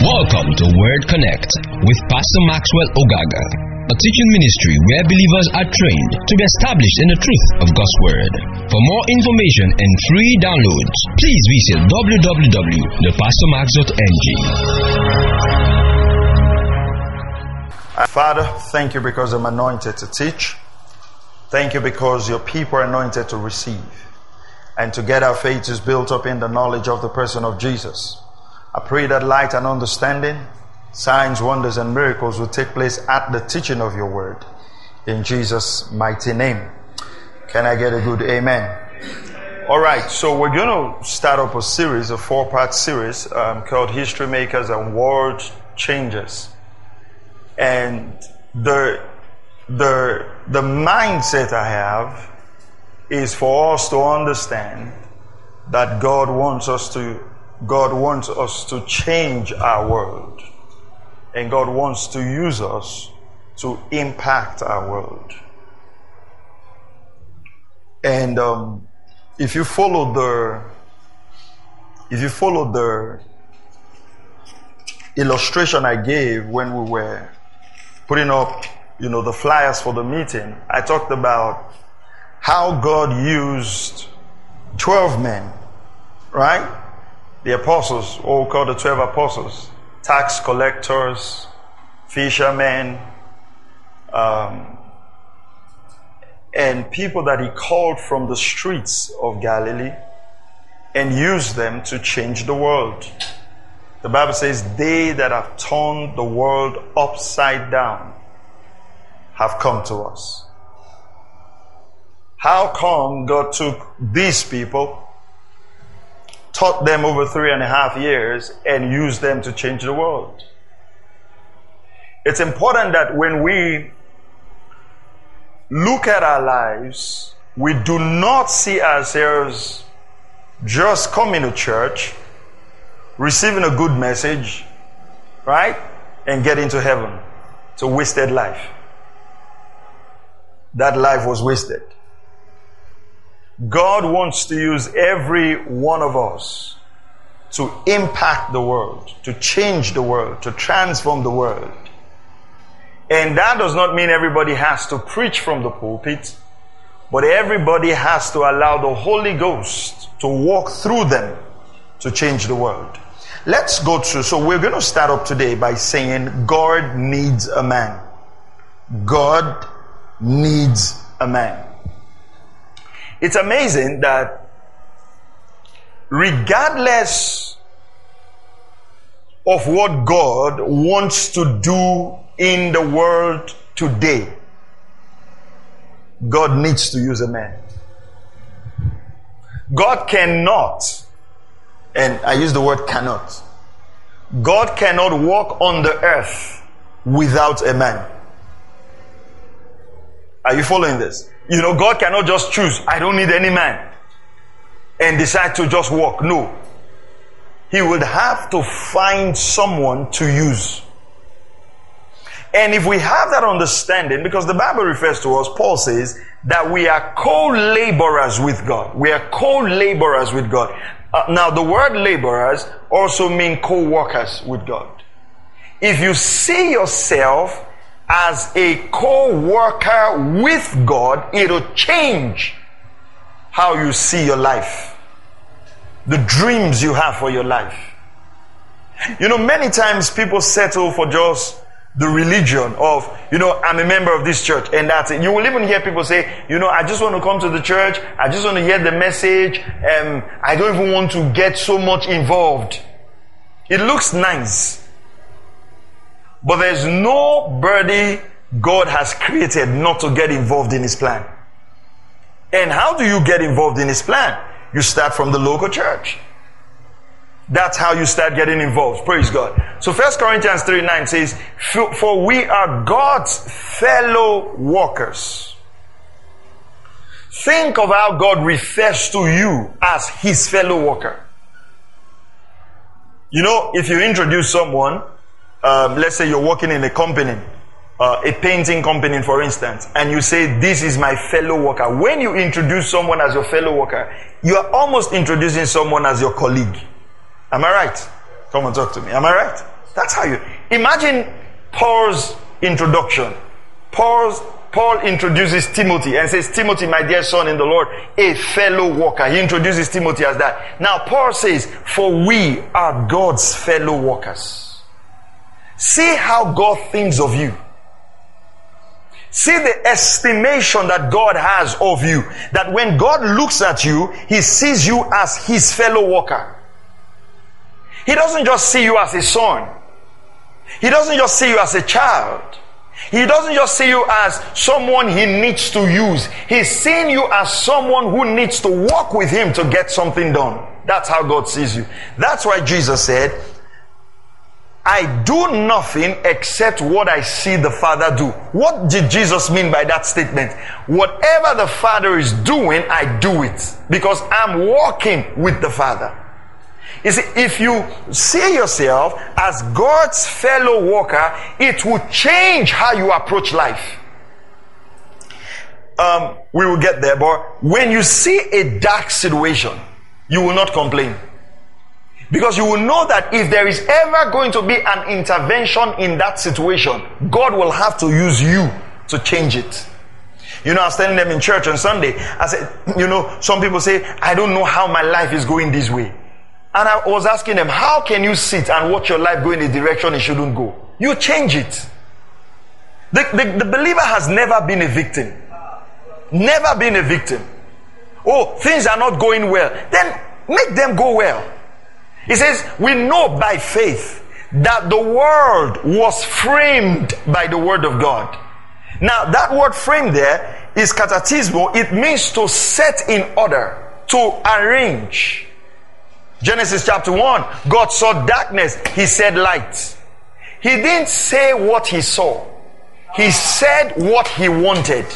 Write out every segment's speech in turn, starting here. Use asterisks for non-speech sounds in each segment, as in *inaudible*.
Welcome to Word Connect with Pastor Maxwell Ogaga, a teaching ministry where believers are trained to be established in the truth of God's Word. For more information and free downloads, please visit www.thepastormax.ng. Uh, Father, thank you because I'm anointed to teach. Thank you because your people are anointed to receive. And to get our faith is built up in the knowledge of the person of Jesus. I pray that light and understanding, signs, wonders, and miracles will take place at the teaching of your word. In Jesus' mighty name. Can I get a good amen? All right, so we're going to start up a series, a four part series um, called History Makers and World Changers. And the, the, the mindset I have is for us to understand that God wants us to God wants us to change our world. And God wants to use us to impact our world. And um, if you follow the if you follow the illustration I gave when we were putting up, you know, the flyers for the meeting, I talked about how God used 12 men, right? the apostles, all called the 12 apostles, tax collectors, fishermen, um, and people that he called from the streets of Galilee and used them to change the world. The Bible says, They that have turned the world upside down have come to us. How come God took these people taught them over three and a half years and used them to change the world. It's important that when we look at our lives, we do not see ourselves just coming to church, receiving a good message, right? And getting to heaven. It's a wasted life. That life was wasted. God wants to use every one of us to impact the world, to change the world, to transform the world. And that does not mean everybody has to preach from the pulpit, but everybody has to allow the Holy Ghost to walk through them to change the world. Let's go through. So we're going to start up today by saying God needs a man. God needs a man. It's amazing that regardless of what God wants to do in the world today, God needs to use a man. God cannot, and I use the word cannot, God cannot walk on the earth without a man. Are you following this? You know, God cannot just choose, I don't need any man, and decide to just walk. No. He would have to find someone to use. And if we have that understanding, because the Bible refers to us, Paul says that we are co-laborers with God. We are co-laborers with God. Uh, now, the word laborers also mean co-workers with God. If you see yourself as a co-worker with God, it'll change how you see your life. The dreams you have for your life. You know, many times people settle for just the religion of, you know, I'm a member of this church and that's it. You will even hear people say, you know, I just want to come to the church. I just want to hear the message. Um, I don't even want to get so much involved. It looks nice. But there's nobody God has created not to get involved in His plan. And how do you get involved in His plan? You start from the local church. That's how you start getting involved. Praise God. So First Corinthians 3 9 says, For we are God's fellow workers. Think of how God refers to you as his fellow worker. You know, if you introduce someone um, let's say you're working in a company, uh, a painting company, for instance, and you say, This is my fellow worker. When you introduce someone as your fellow worker, you are almost introducing someone as your colleague. Am I right? Come and talk to me. Am I right? That's how you imagine Paul's introduction. Paul's Paul introduces Timothy and says, Timothy, my dear son in the Lord, a fellow worker. He introduces Timothy as that. Now, Paul says, For we are God's fellow workers. See how God thinks of you. See the estimation that God has of you. That when God looks at you, He sees you as His fellow worker. He doesn't just see you as a son. He doesn't just see you as a child. He doesn't just see you as someone he needs to use. He's seeing you as someone who needs to work with him to get something done. That's how God sees you. That's why Jesus said, I do nothing except what I see the Father do. What did Jesus mean by that statement? Whatever the Father is doing, I do it because I'm walking with the Father. You see, if you see yourself as God's fellow worker, it will change how you approach life. Um, we will get there, but when you see a dark situation, you will not complain. Because you will know that if there is ever going to be an intervention in that situation, God will have to use you to change it. You know, I was telling them in church on Sunday, I said, you know, some people say, I don't know how my life is going this way. And I was asking them, how can you sit and watch your life go in a direction it shouldn't go? You change it. The, the, the believer has never been a victim. Never been a victim. Oh, things are not going well. Then make them go well. He says, we know by faith that the world was framed by the word of God. Now, that word framed there is katatismo. It means to set in order, to arrange. Genesis chapter 1, God saw darkness, He said light. He didn't say what He saw, He said what He wanted.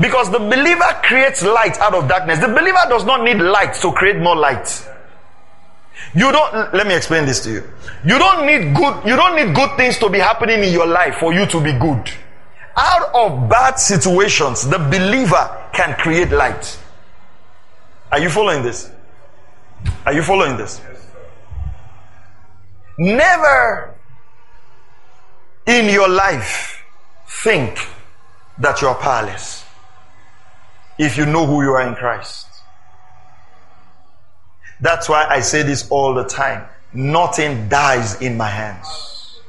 Because the believer creates light out of darkness. The believer does not need light to create more light. You don't, let me explain this to you. You don't need good, you don't need good things to be happening in your life for you to be good. Out of bad situations, the believer can create light. Are you following this? Are you following this? Never in your life think that you are powerless if you know who you are in Christ. That's why I say this all the time. Nothing dies in my hands.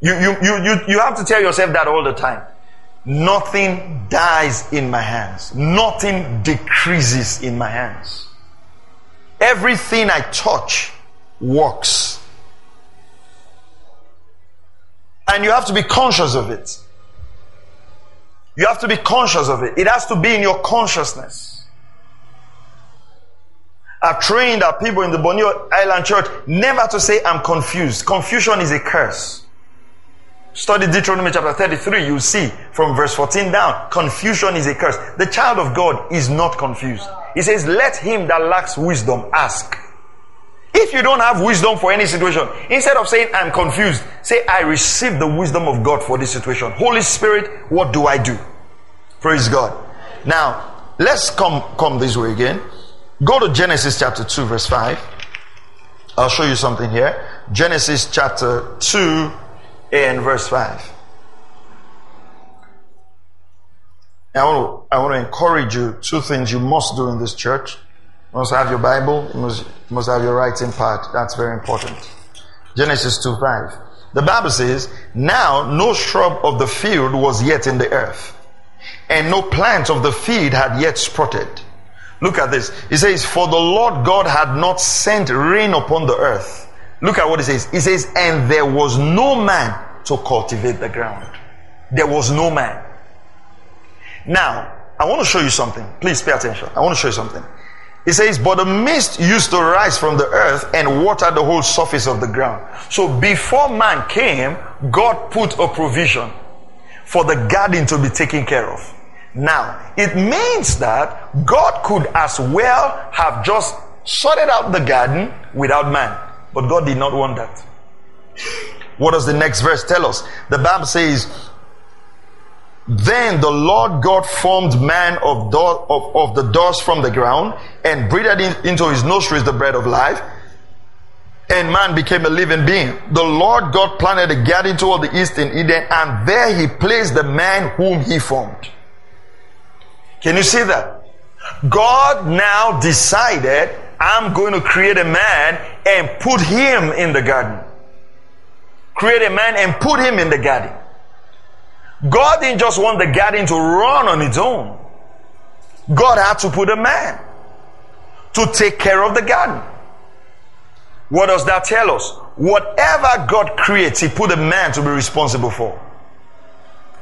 You, you, you, you, you have to tell yourself that all the time. Nothing dies in my hands. Nothing decreases in my hands. Everything I touch works. And you have to be conscious of it. You have to be conscious of it. It has to be in your consciousness. I've trained our people in the Bonny Island Church never to say, I'm confused. Confusion is a curse. Study Deuteronomy chapter 33, you see from verse 14 down. Confusion is a curse. The child of God is not confused. He says, let him that lacks wisdom ask. If you don't have wisdom for any situation, instead of saying, I'm confused, say, I receive the wisdom of God for this situation. Holy Spirit, what do I do? Praise God. Now, let's come, come this way again. Go to Genesis chapter 2, verse 5. I'll show you something here. Genesis chapter 2 and verse 5. I want to, I want to encourage you two things you must do in this church. You must have your Bible, you must, you must have your writing part. That's very important. Genesis 2 5. The Bible says, Now no shrub of the field was yet in the earth, and no plant of the field had yet sprouted. Look at this. He says, For the Lord God had not sent rain upon the earth. Look at what he says. He says, And there was no man to cultivate the ground. There was no man. Now, I want to show you something. Please pay attention. I want to show you something. It says, but the mist used to rise from the earth and water the whole surface of the ground. So before man came, God put a provision for the garden to be taken care of. Now, it means that God could as well have just sorted out the garden without man. But God did not want that. What does the next verse tell us? The Bible says, then the Lord God formed man of, of, of the dust from the ground and breathed in, into his nostrils the breath of life. and man became a living being. The Lord God planted a garden toward the east in Eden, and there he placed the man whom he formed. Can you see that? God now decided, I'm going to create a man and put him in the garden. Create a man and put him in the garden. God didn't just want the garden to run on its own. God had to put a man to take care of the garden. What does that tell us? Whatever God creates, He put a man to be responsible for.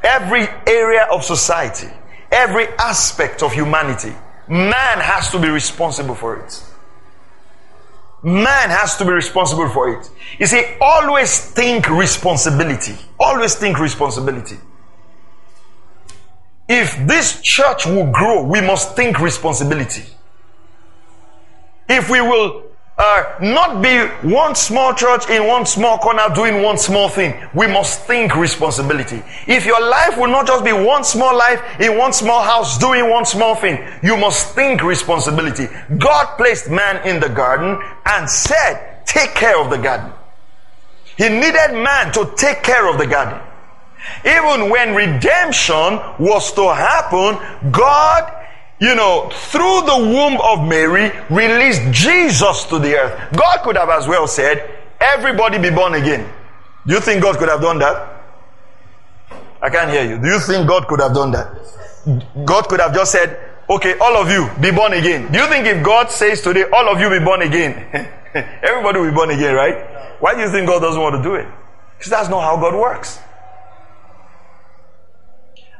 Every area of society, every aspect of humanity, man has to be responsible for it. Man has to be responsible for it. You see, always think responsibility. Always think responsibility. If this church will grow, we must think responsibility. If we will uh, not be one small church in one small corner doing one small thing. We must think responsibility. If your life will not just be one small life in one small house doing one small thing, you must think responsibility. God placed man in the garden and said, take care of the garden. He needed man to take care of the garden. Even when redemption was to happen, God you know, through the womb of Mary, released Jesus to the earth. God could have as well said, everybody be born again. Do you think God could have done that? I can't hear you. Do you think God could have done that? God could have just said, okay, all of you be born again. Do you think if God says today, all of you be born again, *laughs* everybody will be born again, right? Why do you think God doesn't want to do it? Because that's not how God works.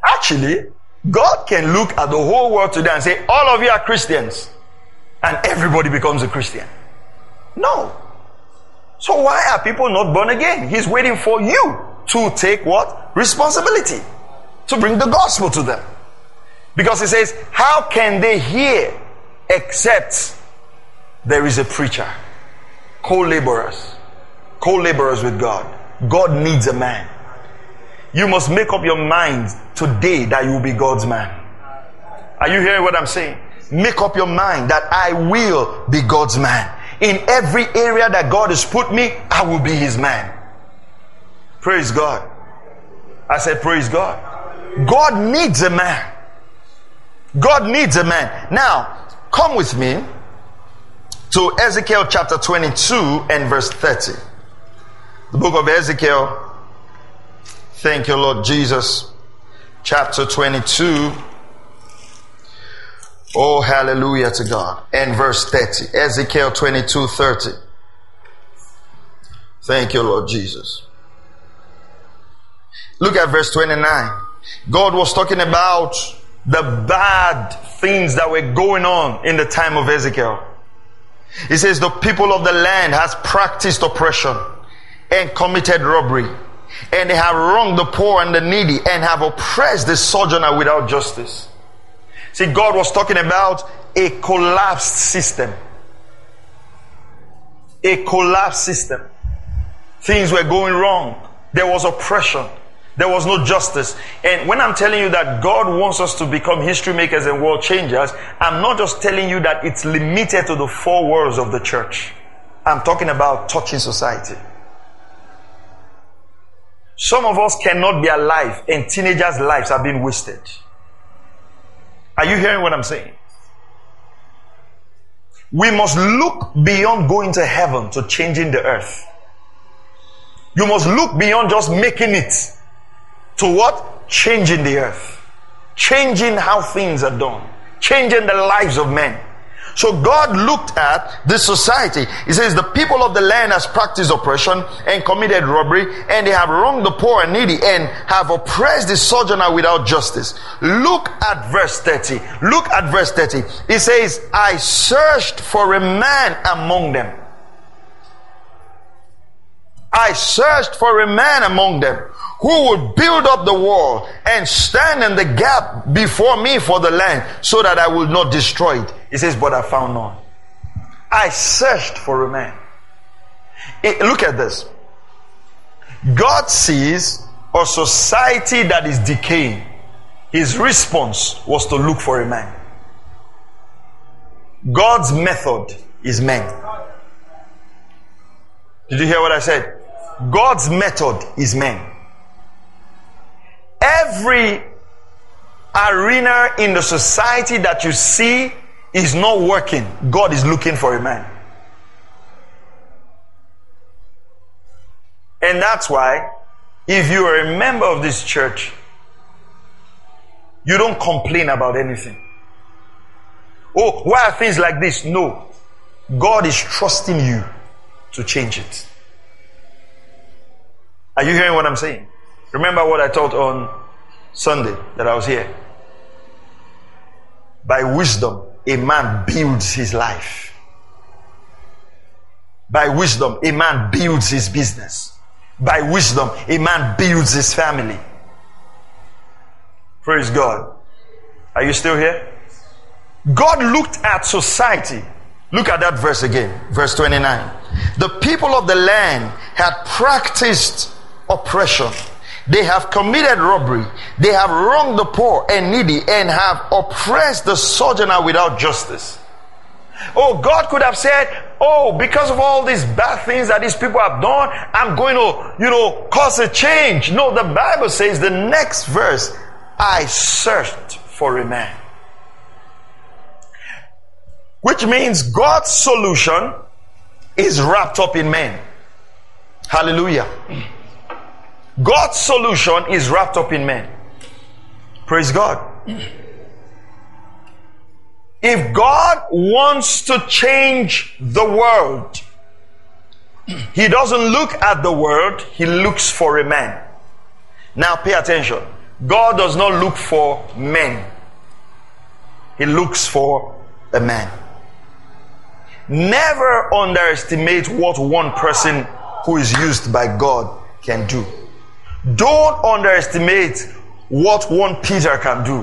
Actually, God can look at the whole world today and say, all of you are Christians. And everybody becomes a Christian. No. So why are people not born again? He's waiting for you to take what? Responsibility. To bring the gospel to them. Because he says, how can they hear except there is a preacher? Co-laborers. Co-laborers with God. God needs a man. You must make up your mind today that you will be God's man. Are you hearing what I'm saying? Make up your mind that I will be God's man. In every area that God has put me, I will be his man. Praise God. I said, Praise God. God needs a man. God needs a man. Now, come with me to Ezekiel chapter 22 and verse 30. The book of Ezekiel Thank you, Lord Jesus. Chapter 22. Oh, hallelujah to God. And verse 30. Ezekiel 22 30. Thank you, Lord Jesus. Look at verse 29. God was talking about the bad things that were going on in the time of Ezekiel. He says the people of the land has practiced oppression and committed robbery and they have wronged the poor and the needy and have oppressed the sojourner without justice. See, God was talking about a collapsed system. A collapsed system. Things were going wrong. There was oppression. There was no justice. And when I'm telling you that God wants us to become history makers and world changers, I'm not just telling you that it's limited to the four walls of the church. I'm talking about touching society. Some of us cannot be alive and teenagers' lives are being wasted. Are you hearing what I'm saying? We must look beyond going to heaven to changing the earth. You must look beyond just making it to what? Changing the earth. Changing how things are done. Changing the lives of men. So God looked at this society. He says the people of the land has practiced oppression and committed robbery and they have wronged the poor and needy and have oppressed the sojourner without justice. Look at verse 30. Look at verse 30. He says, I searched for a man among them. I searched for a man among them who would build up the wall and stand in the gap before me for the land so that I will not destroy it. He says, but I found none. I searched for a man. It, look at this. God sees a society that is decaying. His response was to look for a man. God's method is men. Did you hear what I said? God's method is men. Every arena in the society that you see is not working. God is looking for a man. And that's why, if you are a member of this church, you don't complain about anything. Oh, why are things like this? No. God is trusting you to change it. Are you hearing what I'm saying? Remember what I taught on Sunday that I was here? By wisdom, a man builds his life. By wisdom, a man builds his business. By wisdom, a man builds his family. Praise God. Are you still here? God looked at society. Look at that verse again, verse 29. The people of the land had practiced oppression. They have committed robbery. They have wronged the poor and needy and have oppressed the sojourner without justice. Oh, God could have said, Oh, because of all these bad things that these people have done, I'm going to, you know, cause a change. No, the Bible says the next verse, I searched for a man. Which means God's solution is wrapped up in men. Hallelujah. God's solution is wrapped up in men. Praise God. If God wants to change the world, He doesn't look at the world, He looks for a man. Now pay attention. God does not look for men, He looks for a man. Never underestimate what one person who is used by God can do. Don't underestimate what one Peter can do,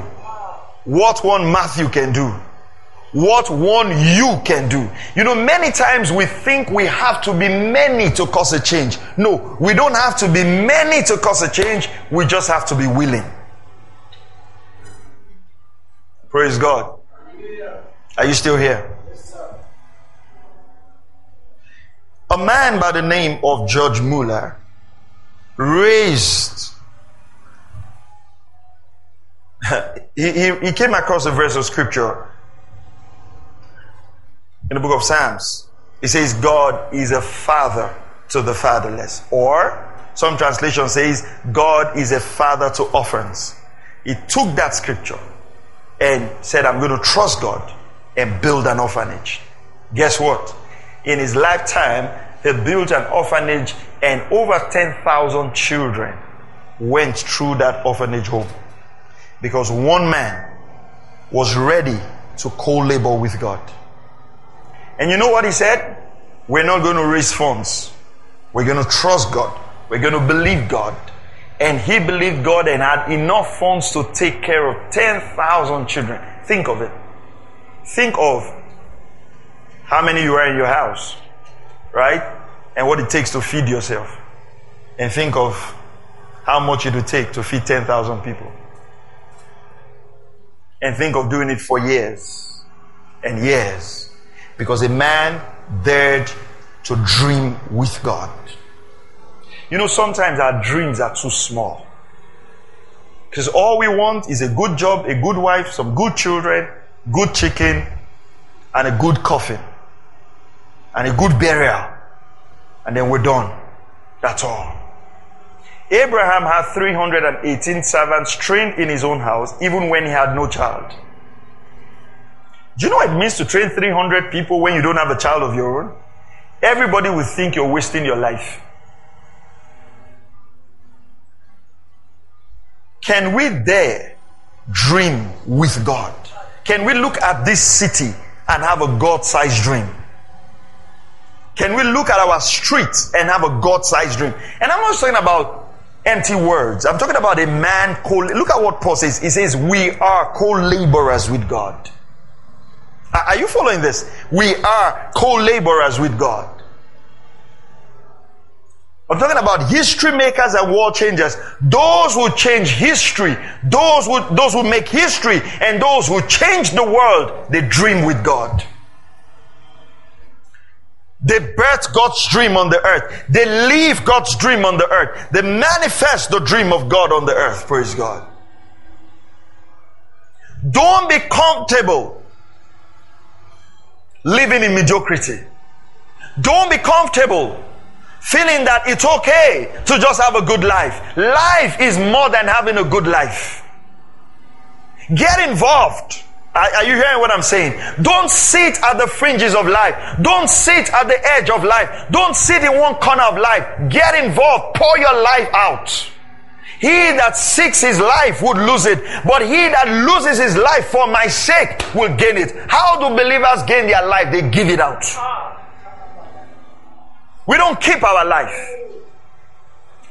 what one Matthew can do, what one you can do. You know, many times we think we have to be many to cause a change. No, we don't have to be many to cause a change. We just have to be willing. Praise God. Are you still here? A man by the name of George Mueller raised. *laughs* he, he, he came across a verse of scripture in the book of Psalms. It says, God is a father to the fatherless. Or some translation says, God is a father to orphans. He took that scripture and said, I'm going to trust God and build an orphanage. Guess what? in his lifetime, he built an orphanage and over 10,000 children went through that orphanage home. Because one man was ready to co-labor with God. And you know what he said? We're not going to raise funds. We're going to trust God. We're going to believe God. And he believed God and had enough funds to take care of 10,000 children. Think of it. Think of how many you are in your house, right? And what it takes to feed yourself. And think of how much it would take to feed 10,000 people. And think of doing it for years and years. Because a man dared to dream with God. You know, sometimes our dreams are too small. Because all we want is a good job, a good wife, some good children, good chicken, and a good coffin and a good burial. And then we're done. That's all. Abraham had 318 servants trained in his own house, even when he had no child. Do you know what it means to train 300 people when you don't have a child of your own? Everybody will think you're wasting your life. Can we dare dream with God? Can we look at this city and have a God sized dream? Can we look at our streets and have a God sized dream? And I'm not talking about empty words. I'm talking about a man co Look at what Paul says. He says, We are co laborers with God. Are you following this? We are co laborers with God. I'm talking about history makers and world changers. Those who change history, those who, those who make history, and those who change the world, they dream with God. They birth God's dream on the earth. They live God's dream on the earth. They manifest the dream of God on the earth. Praise God. Don't be comfortable living in mediocrity. Don't be comfortable feeling that it's okay to just have a good life. Life is more than having a good life. Get involved. Are, you hearing what I'm saying? Don't sit at the fringes of life. Don't sit at the edge of life. Don't sit in one corner of life. Get involved. Pour your life out. He that seeks his life would lose it, but he that loses his life for my sake will gain it. How do believers gain their life? They give it out. We don't keep our life.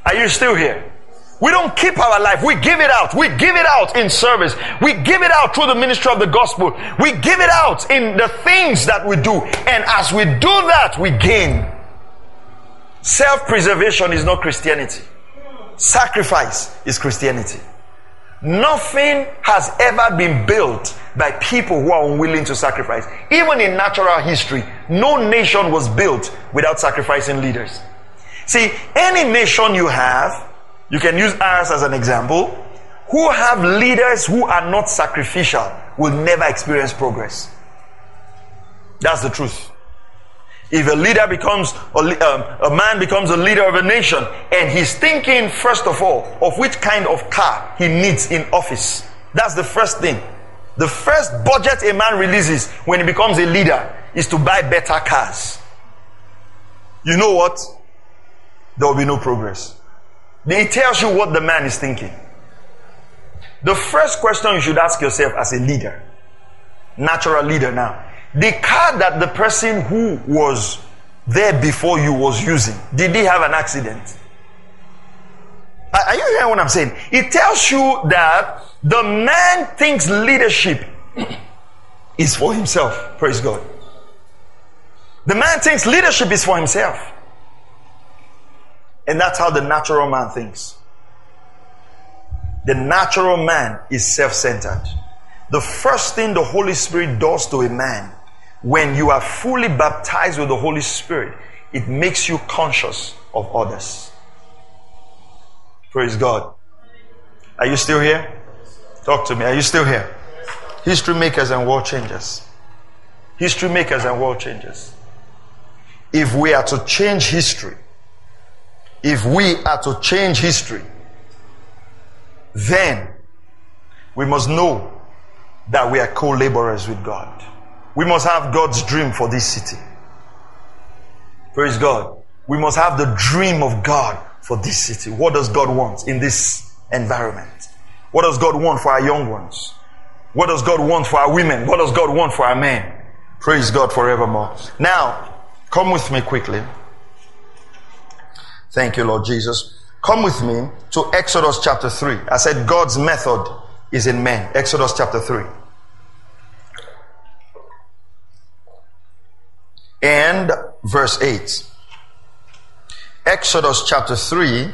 Are you still here? We don't keep our life. We give it out. We give it out in service. We give it out through the ministry of the gospel. We give it out in the things that we do. And as we do that, we gain. Self-preservation is not Christianity. Sacrifice is Christianity. Nothing has ever been built by people who are unwilling to sacrifice. Even in natural history, no nation was built without sacrificing leaders. See, any nation you have, you can use us as an example, who have leaders who are not sacrificial will never experience progress. That's the truth. If a leader becomes, a, um, a man becomes a leader of a nation and he's thinking, first of all, of which kind of car he needs in office. That's the first thing. The first budget a man releases when he becomes a leader is to buy better cars. You know what? There will be no progress. It tells you what the man is thinking. The first question you should ask yourself as a leader, natural leader now, the car that the person who was there before you was using, did he have an accident? Are you hearing what I'm saying? It tells you that the man thinks leadership is for himself. Praise God. The man thinks leadership is for himself. And that's how the natural man thinks. The natural man is self centered. The first thing the Holy Spirit does to a man when you are fully baptized with the Holy Spirit, it makes you conscious of others. Praise God. Are you still here? Talk to me. Are you still here? History makers and world changers. History makers and world changers. If we are to change history, if we are to change history, then we must know that we are co laborers with God. We must have God's dream for this city. Praise God. We must have the dream of God for this city. What does God want in this environment? What does God want for our young ones? What does God want for our women? What does God want for our men? Praise God forevermore. Now, come with me quickly. Thank you, Lord Jesus. Come with me to Exodus chapter 3. I said God's method is in men. Exodus chapter 3. and verse 8. Exodus chapter 3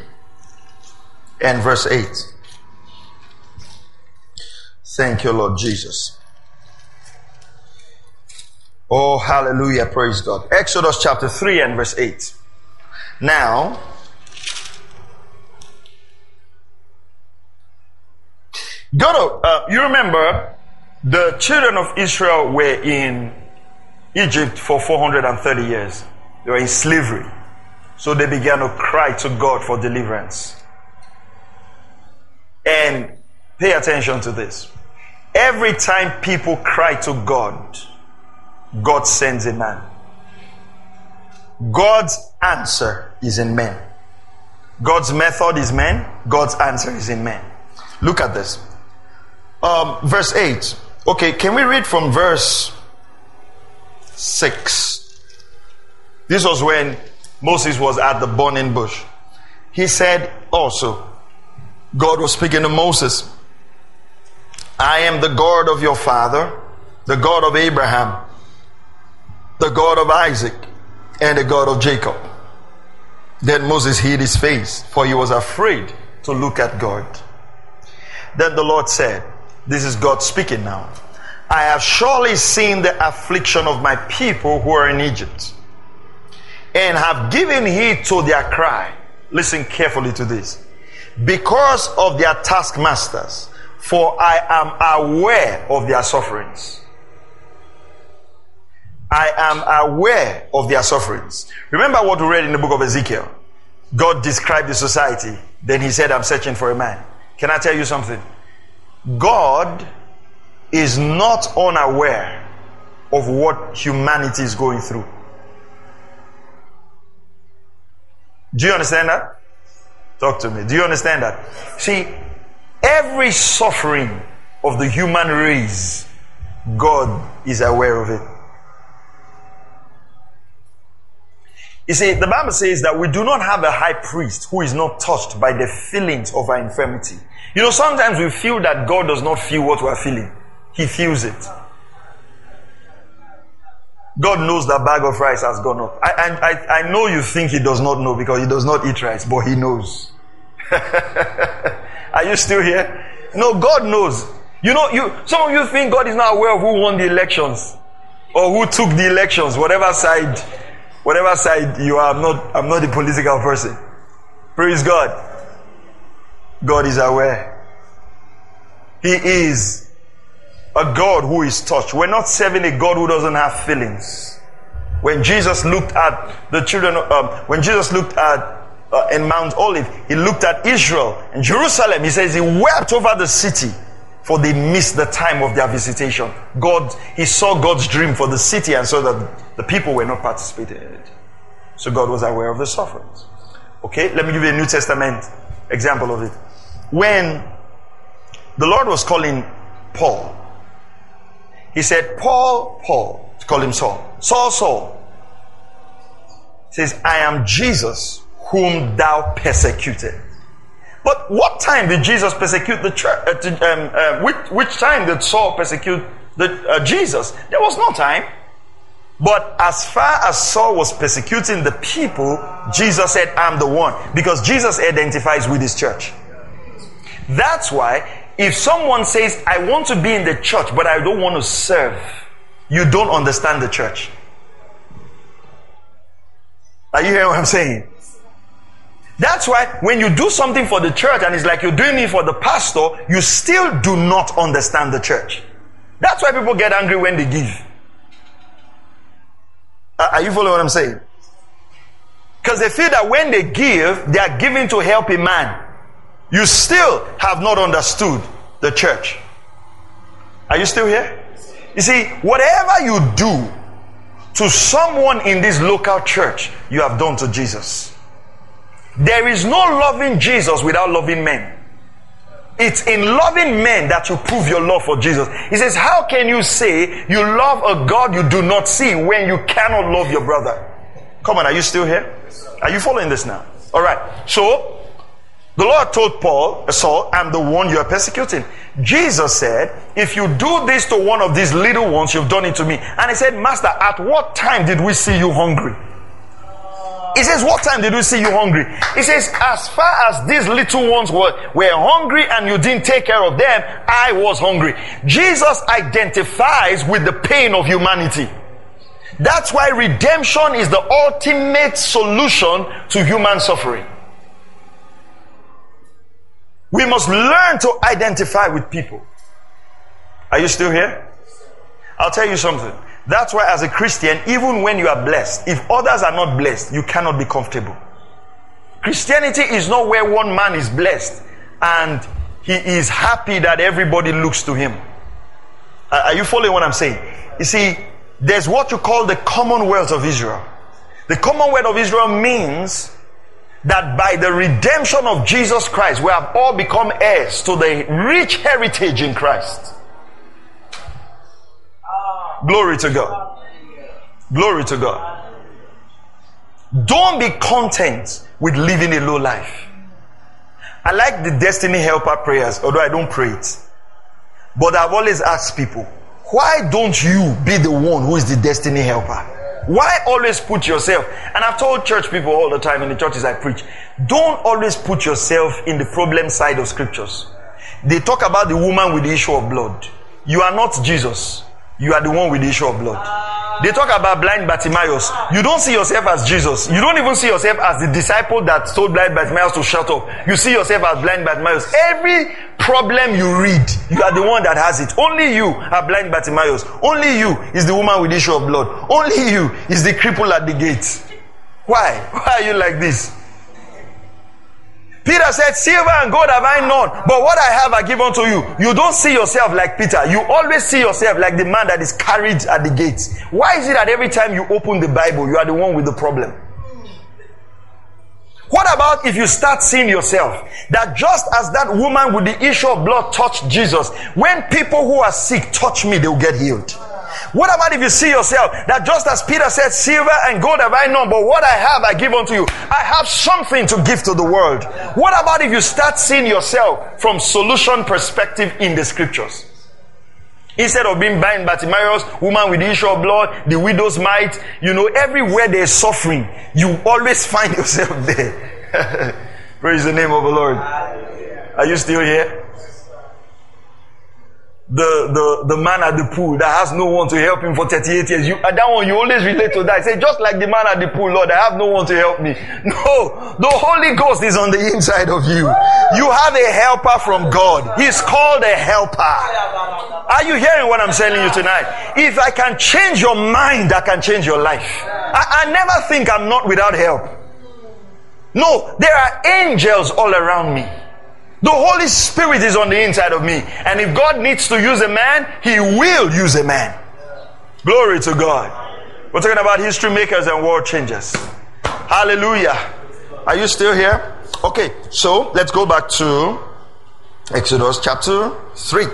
and verse 8. Thank you, Lord Jesus. Oh, hallelujah. Praise God. Exodus chapter 3 and verse 8. Now, go to, uh, you remember the children of Israel were in Egypt for 430 years. They were in slavery. So they began to cry to God for deliverance. And pay attention to this. Every time people cry to God, God sends a man. God's answer is in men. God's method is men. God's answer is in men. Look at this. Um, verse 8. Okay, can we read from verse 6. This was when Moses was at the burning bush. He said also, God was speaking to Moses, I am the God of your father, the God of Abraham, the God of Isaac, and the God of Jacob. Then Moses hid his face, for he was afraid to look at God. Then the Lord said, This is God speaking now. I have surely seen the affliction of my people who are in Egypt. and have given heed to their cry. Listen carefully to this. Because of their taskmasters, for I am aware of their sufferings. I am aware of their sufferings. Remember what we read in the book of Ezekiel. God described the society. Then he said, I'm searching for a man. Can I tell you something? God is not unaware of what humanity is going through. Do you understand that? Talk to me. Do you understand that? See, every suffering of the human race, God is aware of it. You see, the Bible says that we do not have a high priest who is not touched by the feelings of our infirmity. You know, sometimes we feel that God does not feel what we're feeling. He feels it. God knows that bag of rice has gone up. I, I, I know you think He does not know because He does not eat rice, but He knows. *laughs* Are you still here? No, God knows. You know, you, some of you think God is not aware of who won the elections or who took the elections, whatever side Whatever side you are, I'm not, I'm not a political person. Praise God. God is aware. He is a God who is touched. We're not serving a God who doesn't have feelings. When Jesus looked at the children, um, when Jesus looked at uh, in Mount Olive, he looked at Israel and Jerusalem. He says he wept over the city for they missed the time of their visitation. God, he saw God's dream for the city and saw that the people were not participating in it. So God was aware of the sufferings. Okay, let me give you a New Testament example of it. When the Lord was calling Paul, he said, Paul, Paul, to call him Saul. Saul, Saul. Says, I am Jesus whom thou persecuted. But what time did Jesus persecute the church? Uh, um, uh, which, which, time did Saul persecute the, uh, Jesus? There was no time. But as far as Saul was persecuting the people, Jesus said, I'm the one. Because Jesus identifies with his church. That's why if someone says, I want to be in the church, but I don't want to serve, you don't understand the church. Are you hearing what I'm saying? That's why when you do something for the church and it's like you're doing it for the pastor, you still do not understand the church. That's why people get angry when they give. Are you following what I'm saying? Because they feel that when they give, they are giving to help a man. You still have not understood the church. Are you still here? You see, whatever you do to someone in this local church, you have done to Jesus. There is no loving Jesus without loving men. It's in loving men that you prove your love for Jesus. He says, How can you say you love a God you do not see when you cannot love your brother? Come on, are you still here? Are you following this now? All right. So, the Lord told Paul, uh, Saul, I'm the one you are persecuting. Jesus said, If you do this to one of these little ones, you've done it to me. And he said, Master, at what time did we see you hungry? He says, What time did we see you hungry? He says, As far as these little ones were, were hungry and you didn't take care of them, I was hungry. Jesus identifies with the pain of humanity. That's why redemption is the ultimate solution to human suffering. We must learn to identify with people. Are you still here? I'll tell you something. That's why, as a Christian, even when you are blessed, if others are not blessed, you cannot be comfortable. Christianity is not where one man is blessed and he is happy that everybody looks to him. Are you following what I'm saying? You see, there's what you call the Commonwealth of Israel. The Commonwealth of Israel means that by the redemption of Jesus Christ, we have all become heirs to the rich heritage in Christ. Glory to God. Glory to God. Don't be content with living a low life. I like the destiny helper prayers, although I don't pray it. But I've always asked people, why don't you be the one who is the destiny helper? Why always put yourself? And I've told church people all the time in the churches I preach, don't always put yourself in the problem side of scriptures. They talk about the woman with the issue of blood. You are not Jesus. You are the one with the issue of blood. They talk about blind Bartimaeus. You don't see yourself as Jesus. You don't even see yourself as the disciple that told blind Bartimaeus to shut up. You see yourself as blind Bartimaeus. Every problem you read, you are the one that has it. Only you are blind Bartimaeus. Only you is the woman with the issue of blood. Only you is the cripple at the gate. Why? Why are you like this? Peter said, Silver and gold have I none, but what I have I give unto you. You don't see yourself like Peter. You always see yourself like the man that is carried at the gates. Why is it that every time you open the Bible, you are the one with the problem? What about if you start seeing yourself that just as that woman with the issue of blood touched Jesus, when people who are sick touch me, they'll get healed? What about if you see yourself that just as Peter said, silver and gold have I none, but what I have I give unto you. I have something to give to the world. What about if you start seeing yourself from solution perspective in the scriptures? Instead of being blind Bartimaeus, woman with the issue of blood, the widow's mite, you know, everywhere there's suffering, you always *laughs* find yourself there. *laughs* Praise the name of the Lord. Are you still here? The, the, the man at the pool that has no one to help him for 38 years. You, that one, you always relate to that. Say, just like the man at the pool, Lord, I have no one to help me. *laughs* No, the Holy Ghost is on the inside of you. You have a helper from God. He's called a helper. Are you hearing what I'm telling you tonight? If I can change your mind, I can change your life. I, I never think I'm not without help. No, there are angels all around me. The Holy Spirit is on the inside of me. And if God needs to use a man, He will use a man. Glory to God. We're talking about history makers and world changers. Hallelujah. Are you still here? Okay, so let's go back to Exodus chapter 3,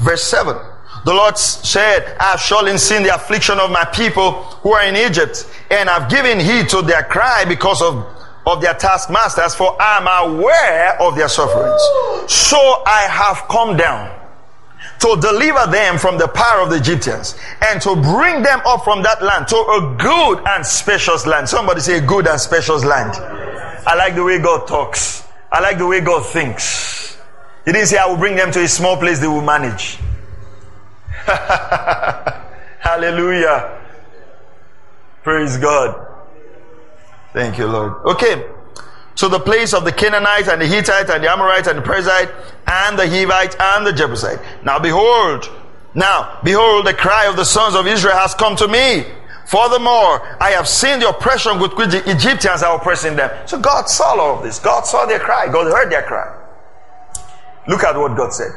verse 7. The Lord said, I have surely seen the affliction of my people who are in Egypt, and I've given heed to their cry because of of their taskmasters, for I am aware of their sufferings. So I have come down to deliver them from the power of the Egyptians and to bring them up from that land to a good and spacious land. Somebody say good and spacious land. I like the way God talks. I like the way God thinks. He didn't say I will bring them to a small place they will manage. *laughs* Hallelujah. Praise God. Thank you, Lord. Okay. So the place of the Canaanite and the Hittite and the Amorite and the Perizzite and the Hivite and the Jebusite. Now behold, now behold, the cry of the sons of Israel has come to me. Furthermore, I have seen the oppression with which the Egyptians are oppressing them. So God saw all of this. God saw their cry. God heard their cry. Look at what God said.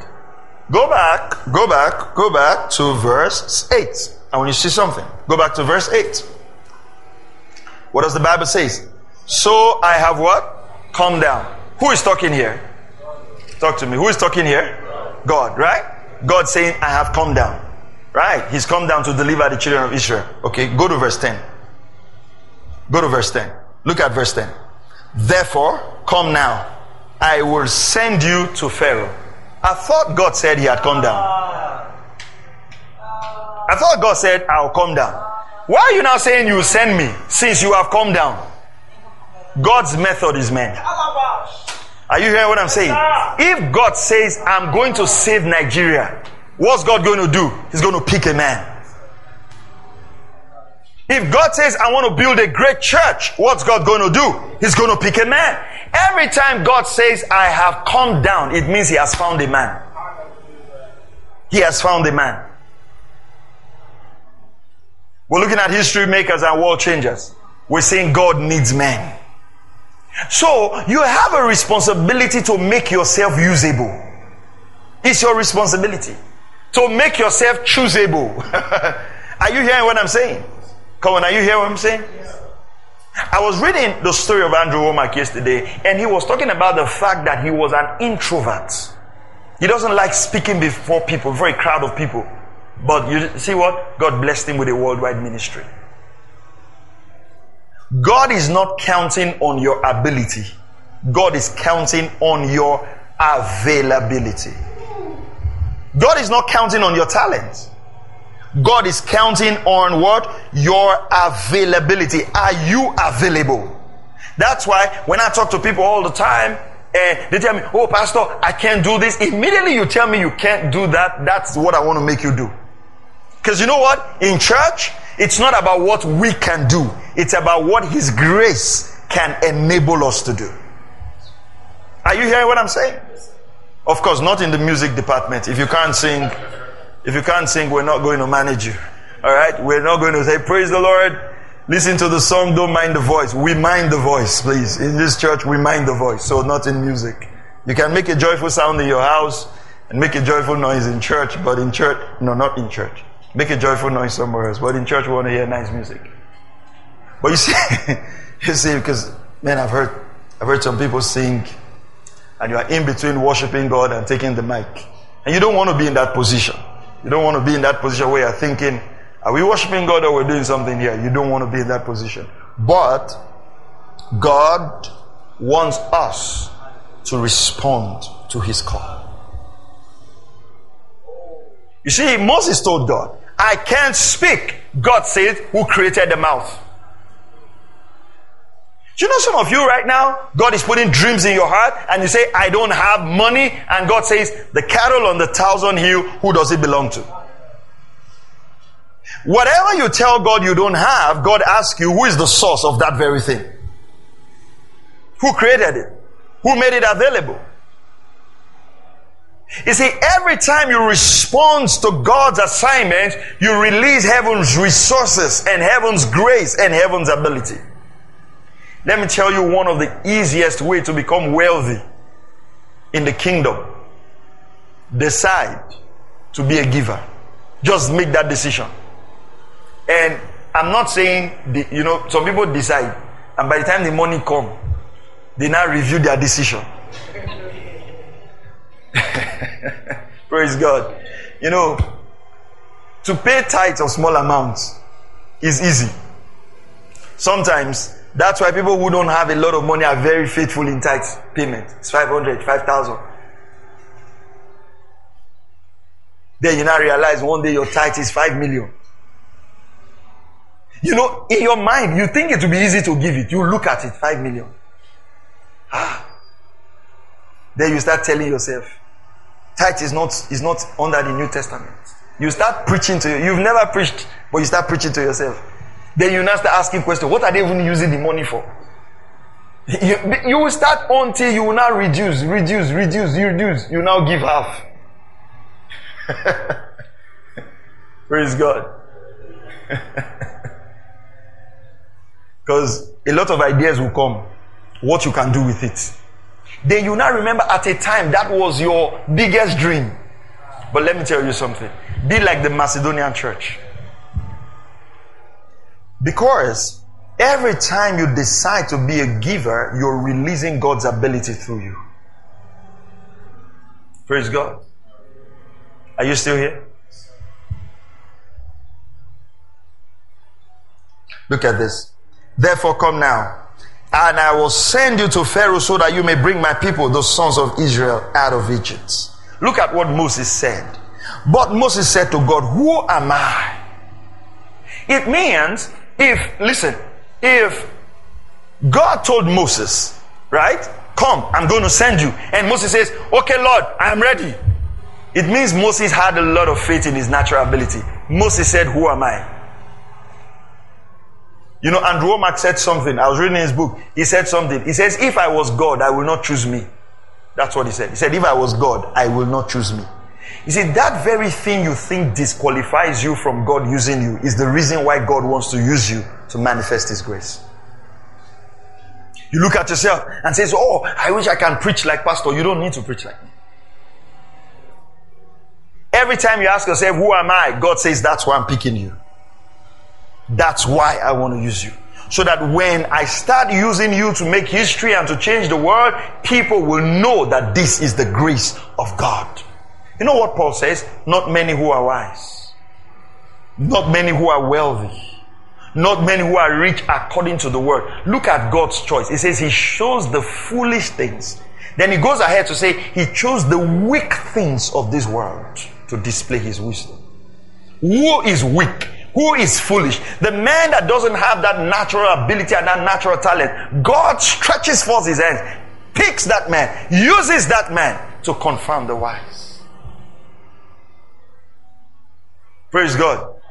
Go back, go back, go back to verse 8. I want you see something. Go back to verse 8. What does the Bible say? So I have what? Come down. Who is talking here? Talk to me. Who is talking here? God, right? God saying, I have come down. Right? He's come down to deliver the children of Israel. Okay, go to verse 10. Go to verse 10. Look at verse 10. Therefore, come now. I will send you to Pharaoh. I thought God said he had come down. I thought God said, I'll come down. Why are you now saying you send me since you have come down? God's method is man. Are you hearing what I'm saying? If God says, I'm going to save Nigeria, what's God going to do? He's going to pick a man. If God says, I want to build a great church, what's God going to do? He's going to pick a man. Every time God says, I have come down, it means He has found a man. He has found a man. We're looking at history makers and world changers. We're saying God needs men. So you have a responsibility to make yourself usable. It's your responsibility to make yourself choosable. *laughs* are you hearing what I'm saying? Come on, are you hearing what I'm saying? I was reading the story of Andrew Wommack yesterday, and he was talking about the fact that he was an introvert. He doesn't like speaking before people, before a crowd of people. But you see what? God blessed him with a worldwide ministry. God is not counting on your ability. God is counting on your availability. God is not counting on your talent. God is counting on what? Your availability. Are you available? That's why when I talk to people all the time, eh, they tell me, Oh, Pastor, I can't do this. Immediately you tell me you can't do that. That's what I want to make you do. Because you know what? In church, it's not about what we can do. It's about what His grace can enable us to do. Are you hearing what I'm saying? Of course, not in the music department. If you can't sing, if you can't sing, we're not going to manage you. All right? We're not going to say, praise the Lord. Listen to the song, don't mind the voice. We mind the voice, please. In this church, we mind the voice. So not in music. You can make a joyful sound in your house and make a joyful noise in church, but in church, no, not in church. Make a joyful noise somewhere else, but in church we want to hear nice music. But you *laughs* see, you see, because man, I've heard, I've heard some people sing, and you are in between worshiping God and taking the mic, and you don't want to be in that position. You don't want to be in that position where you're thinking, are we worshiping God or we're doing something here? You don't want to be in that position. But God wants us to respond to his call. You see, Moses told God, I can't speak. God said, Who created the mouth? Do you know some of you right now, God is putting dreams in your heart and you say, I don't have money. And God says, the cattle on the thousand hill, who does it belong to? Whatever you tell God you don't have, God asks you, who is the source of that very thing? Who created it? Who made it available? You see, every time you respond to God's assignment, you release heaven's resources and heaven's grace and heaven's ability. Let me tell you one of the easiest way to become wealthy in the kingdom. Decide to be a giver. Just make that decision. And I'm not saying, the, you know, some people decide, and by the time the money come, they now review their decision. *laughs* Praise God. You know, to pay tithes of small amounts is easy. Sometimes that's why people who don't have a lot of money are very faithful in tithes payment. It's 500, 5,000. Then you now realize one day your tithe is 5 million. You know, in your mind, you think it will be easy to give it. You look at it, 5 million. Ah. Then you start telling yourself, tithe is not, is not under the New Testament. You start preaching to you. You've never preached, but you start preaching to yourself. Then you now start asking questions. What are they even using the money for? You, you will start until you will now reduce, reduce, reduce, reduce. You now give half. *laughs* Praise God. *laughs* Because a lot of ideas will come. What you can do with it. Then you now remember at a time that was your biggest dream. But let me tell you something. Be like the Macedonian church. Because every time you decide to be a giver, you're releasing God's ability through you. Praise God. Are you still here? Look at this. Therefore, come now, and I will send you to Pharaoh so that you may bring my people, the sons of Israel, out of Egypt. Look at what Moses said. But Moses said to God, Who am I? It means if, listen, if God told Moses, right? Come, I'm going to send you. And Moses says, Okay, Lord, I'm ready. It means Moses had a lot of faith in his natural ability. Moses said, Who am I? You know, Andrew Wommack said something. I was reading his book. He said something. He says, If I was God, I will not choose me. That's what he said. He said, If I was God, I will not choose me. You see, that very thing you think disqualifies you from God using you is the reason why God wants to use you to manifest His grace. You look at yourself and says, "Oh, I wish I can preach like Pastor." You don't need to preach like me. Every time you ask yourself, "Who am I?" God says, "That's why I'm picking you. That's why I want to use you." So that when I start using you to make history and to change the world, people will know that this is the grace of God. You know what Paul says? Not many who are wise. Not many who are wealthy. Not many who are rich according to the word. Look at God's choice. He says he shows the foolish things. Then he goes ahead to say he chose the weak things of this world to display his wisdom. Who is weak? Who is foolish? The man that doesn't have that natural ability and that natural talent. God stretches forth his hands, picks that man, uses that man to confirm the wise. Praise God.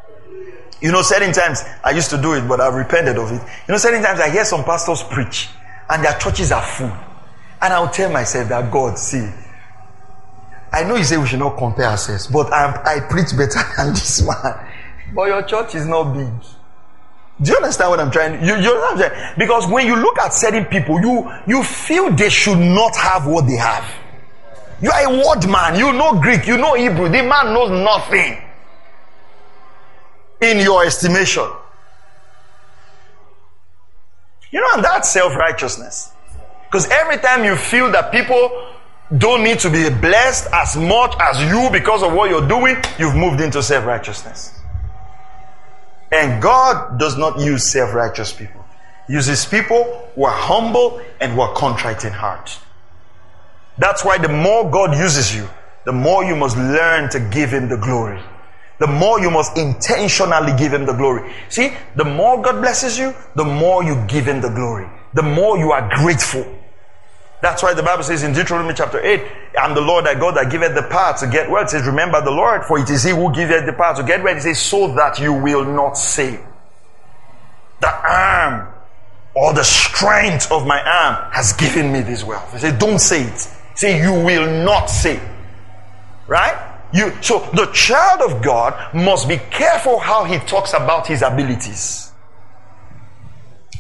You know, certain times I used to do it, but I've repented of it. You know, certain times I hear some pastors preach and their churches are full. And I'll tell myself that God, see, I know you say we should not compare ourselves, but I'm, I preach better *laughs* than this one. But your church is not big. Do you understand what I'm trying? You, you understand? Because when you look at certain people, you you feel they should not have what they have. You are a word man. You know Greek. You know Hebrew. The man knows nothing. In your estimation. You know, and that's self righteousness. Because every time you feel that people don't need to be blessed as much as you because of what you're doing, you've moved into self righteousness. And God does not use self righteous people, He uses people who are humble and who are contrite in heart. That's why the more God uses you, the more you must learn to give Him the glory. The more you must intentionally give Him the glory. See, the more God blesses you, the more you give Him the glory. The more you are grateful. That's why the Bible says in Deuteronomy chapter 8, I'm the Lord thy God that giveth the power to get well. It says, remember the Lord, for it is he who giveth the power to get well. It says, so that you will not say, the arm or the strength of my arm has given me this wealth. He said, don't say it. Say, you will not say. Right? You, so the child of God must be careful how he talks about his abilities.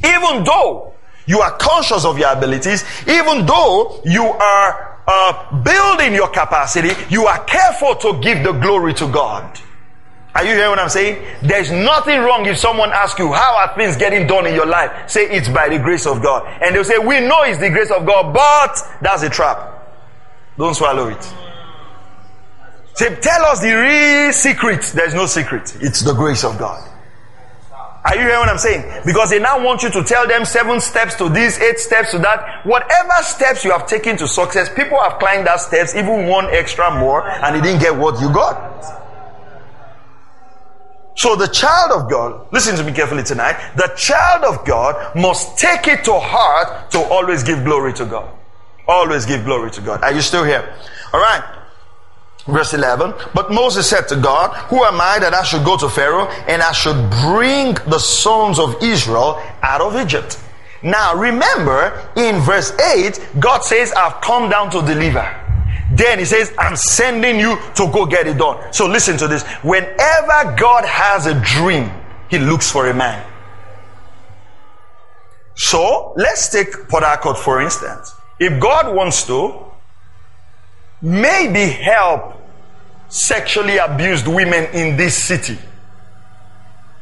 Even though you are conscious of your abilities, even though you are uh, building your capacity, you are careful to give the glory to God. Are you hearing what I'm saying? There's nothing wrong if someone asks you, how are things getting done in your life? Say it's by the grace of God. And they'll say, we know it's the grace of God, but that's a trap. Don't swallow it. Say, tell us the real secret. There's no secret. It's the grace of God. Are you hearing what I'm saying? Because they now want you to tell them seven steps to this, eight steps to that. Whatever steps you have taken to success, people have climbed that steps, even one extra more, and they didn't get what you got. So the child of God, listen to me carefully tonight, the child of God must take it to heart to always give glory to God. Always give glory to God. Are you still here? Alright. Verse 11. But Moses said to God, Who am I that I should go to Pharaoh and I should bring the sons of Israel out of Egypt? Now remember, in verse 8, God says, I've come down to deliver. Then he says, I'm sending you to go get it done. So listen to this. Whenever God has a dream, he looks for a man. So let's take Harcourt for instance. If God wants to, maybe help sexually abused women in this city,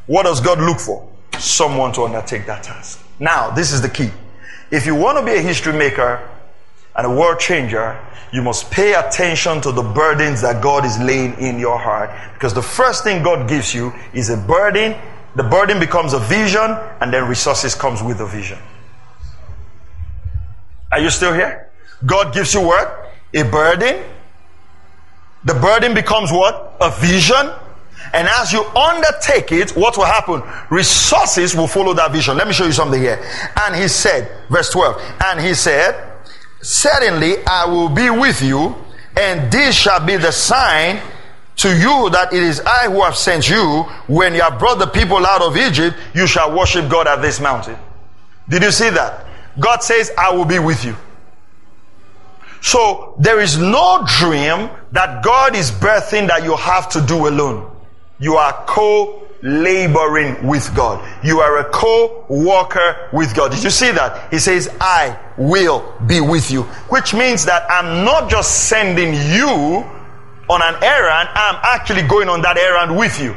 what does God look for? Someone to undertake that task. Now, this is the key. If you want to be a history maker and a world changer, you must pay attention to the burdens that God is laying in your heart. Because the first thing God gives you is a burden. The burden becomes a vision, and then resources comes with the vision. Are you still here? God gives you what? A burden. The burden becomes what? A vision. And as you undertake it, what will happen? Resources will follow that vision. Let me show you something here. And he said, verse 12, and he said, Certainly I will be with you, and this shall be the sign to you that it is I who have sent you. When you have brought the people out of Egypt, you shall worship God at this mountain. Did you see that? God says, I will be with you. So there is no dream that God is birthing that you have to do alone. You are co laboring with God. You are a co-worker with God. Did you see that? He says, I will be with you. Which means that I'm not just sending you on an errand, I'm actually going on that errand with you.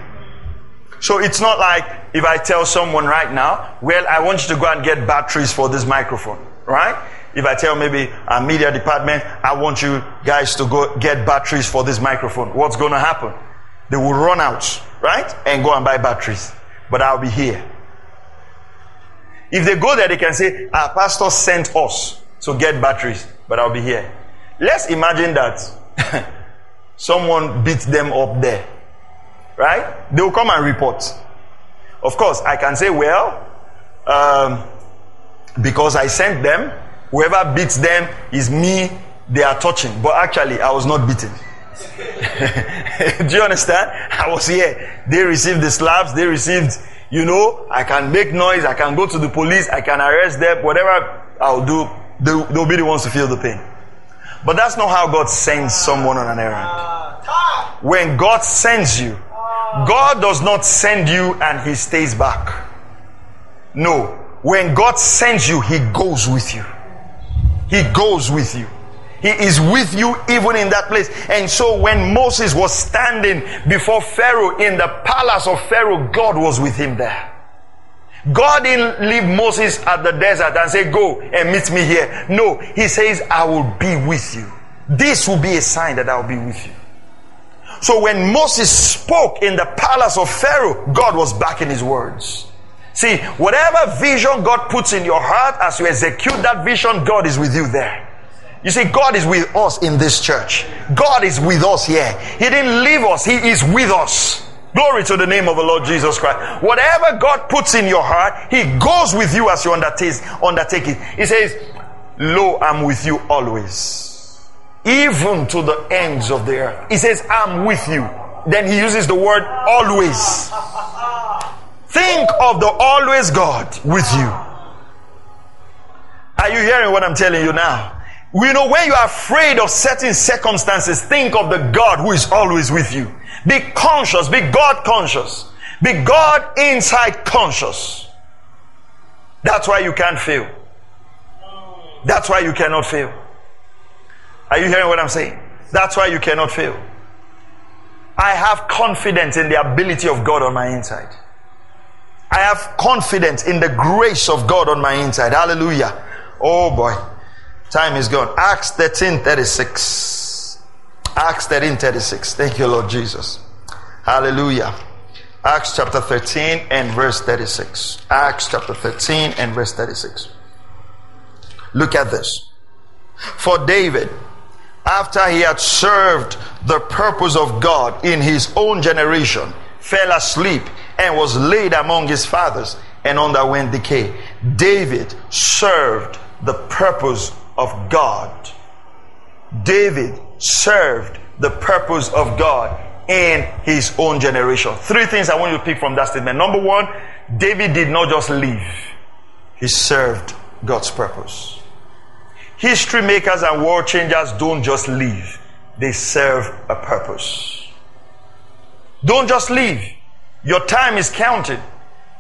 So it's not like if I tell someone right now, well, I want you to go and get batteries for this microphone, right? If I tell maybe our media department, I want you guys to go get batteries for this microphone, what's going to happen? They will run out, right? And go and buy batteries. But I'll be here. If they go there, they can say, Our pastor sent us to get batteries, but I'll be here. Let's imagine that *laughs* someone beats them up there, right? They will come and report. Of course, I can say, Well, um, because I sent them, whoever beats them is me they are touching. But actually, I was not beaten. *laughs* Do you understand? I was here. They received the slaps. They received, you know, I can make noise. I can go to the police. I can arrest them. Whatever I'll do, they'll, be the ones to feel the pain. But that's not how God sends someone on an errand. When God sends you, God does not send you and He stays back. No. When God sends you, He goes with you. He goes with you. He is with you even in that place. And so when Moses was standing before Pharaoh in the palace of Pharaoh, God was with him there. God didn't leave Moses at the desert and say, go and meet me here. No, he says, I will be with you. This will be a sign that I'll be with you. So when Moses spoke in the palace of Pharaoh, God was back in his words. See, whatever vision God puts in your heart, as you execute that vision, God is with you there. You see, God is with us in this church. God is with us here. He didn't leave us, He is with us. Glory to the name of the Lord Jesus Christ. Whatever God puts in your heart, He goes with you as you undertake, it. He says, Lo, I'm with you always. Even to the ends of the earth. He says, I'm with you. Then He uses the word always. Think of the always God with you. Are you hearing what I'm telling you now? We know when you are afraid of certain circumstances, think of the God who is always with you. Be conscious, be God conscious, be God inside conscious. That's why you can't fail. That's why you cannot fail. Are you hearing what I'm saying? That's why you cannot fail. I have confidence in the ability of God on my inside. I have confidence in the grace of God on my inside. Hallelujah. Oh boy. Time is gone. Acts 13 36. Acts 13 36. Thank you, Lord Jesus. Hallelujah. Acts chapter 13 and verse 36. Acts chapter 13 and verse 36. Look at this. For David, after he had served the purpose of God in his own generation, fell asleep and was laid among his fathers and underwent decay. David served the purpose of God. David served the purpose of God in his own generation. Three things I want you to pick from that statement. Number one, David did not just live, he served God's purpose. History makers and world changers don't just live, they serve a purpose. Don't just live. Your time is counted.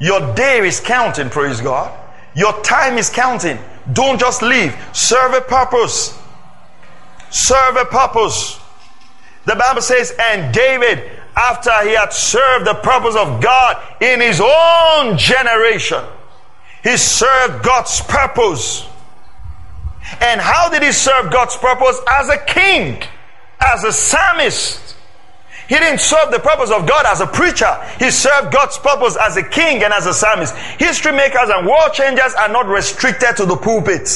Your day is counting, praise God. Your time is counting. Don't just leave. Serve a purpose. Serve a purpose. The Bible says, and David, after he had served the purpose of God in his own generation, he served God's purpose. And how did he serve God's purpose? As a king, as a psalmist. He didn't serve the purpose of God as a preacher. He served God's purpose as a king and as a psalmist. History makers and world changers are not restricted to the pulpit.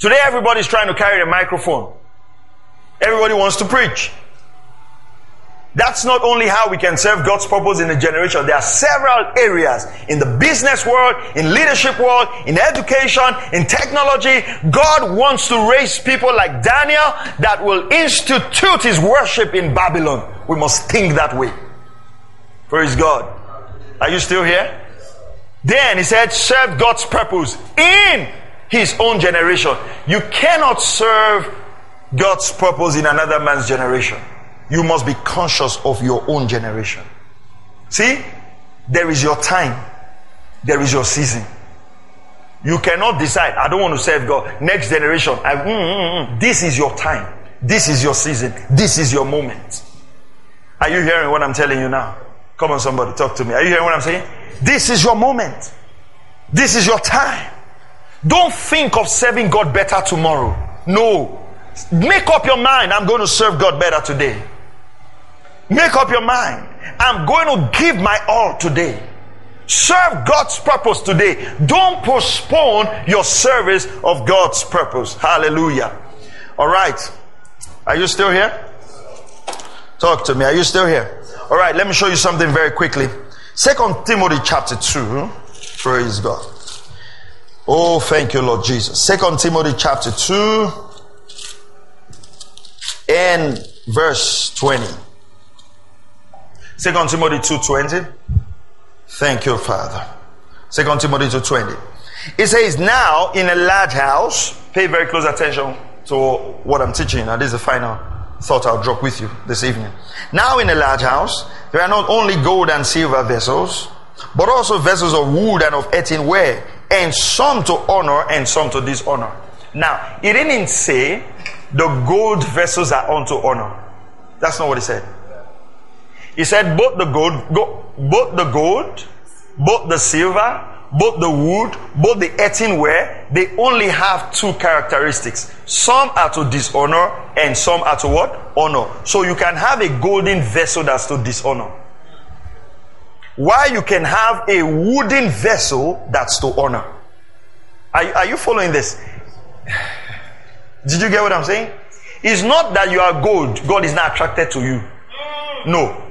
Today everybody's trying to carry a microphone. Everybody wants to preach. That's not only how we can serve God's purpose in a generation. There are several areas in the business world, in leadership world, in education, in technology. God wants to raise people like Daniel that will institute his worship in Babylon. We must think that way. Praise God. Are you still here? Then he said, serve God's purpose in his own generation. You cannot serve God's purpose in another man's generation you must be conscious of your own generation. See, there is your time, there is your season. You cannot decide, I don't want to serve God. Next generation, I, mm, mm, mm. this is your time, this is your season, this is your moment. Are you hearing what I'm telling you now? Come on, somebody, talk to me. Are you hearing what I'm saying? This is your moment, this is your time. Don't think of serving God better tomorrow. No. Make up your mind, I'm going to serve God better today. Make up your mind. I'm going to give my all today. Serve God's purpose today. Don't postpone your service of God's purpose. Hallelujah. All right. Are you still here? Talk to me. Are you still here? All right. Let me show you something very quickly. Second Timothy chapter 2. Praise God. Oh, thank you, Lord Jesus. Second Timothy chapter 2 and verse 20. 2 Timothy 2.20. Thank you, Father. Second Timothy 2.20. It says, now in a large house, pay very close attention to what I'm teaching. Now, this is the final thought I'll drop with you this evening. Now in a large house, there are not only gold and silver vessels, but also vessels of wood and of earthenware, and some to honor and some to dishonor. Now, it didn't say the gold vessels are unto honor. That's not what he said. He said both the gold, go, both the gold, both the silver, both the wood, both the earthenware, they only have two characteristics. Some are to dishonor and some are to what? Honor. So you can have a golden vessel that's to dishonor. While you can have a wooden vessel that's to honor. Are, are you following this? Did you get what I'm saying? It's not that you are gold, God is not attracted to you. No.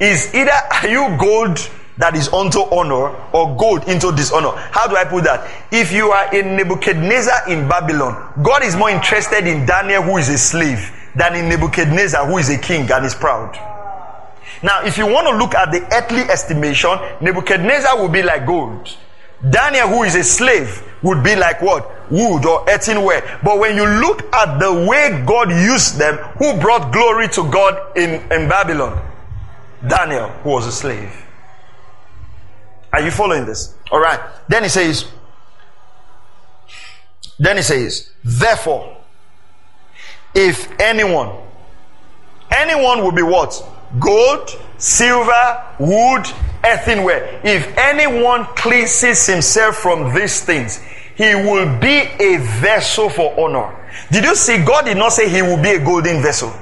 It's either are you gold that is unto honor or gold into dishonor. How do I put that? If you are in Nebuchadnezzar in Babylon, God is more interested in Daniel who is a slave than in Nebuchadnezzar who is a king and is proud. Now, if you want to look at the earthly estimation, Nebuchadnezzar will be like gold. Daniel, who is a slave, would be like what? Wood or earthenware. But when you look at the way God used them, who brought glory to God in, in Babylon? Daniel, who was a slave. Are you following this? All right. Then he says, then he says, therefore, if anyone, anyone will be what? Gold, silver, wood, earthenware. If anyone cleanses himself from these things, he will be a vessel for honor. Did you see? God did not say he will be a golden vessel.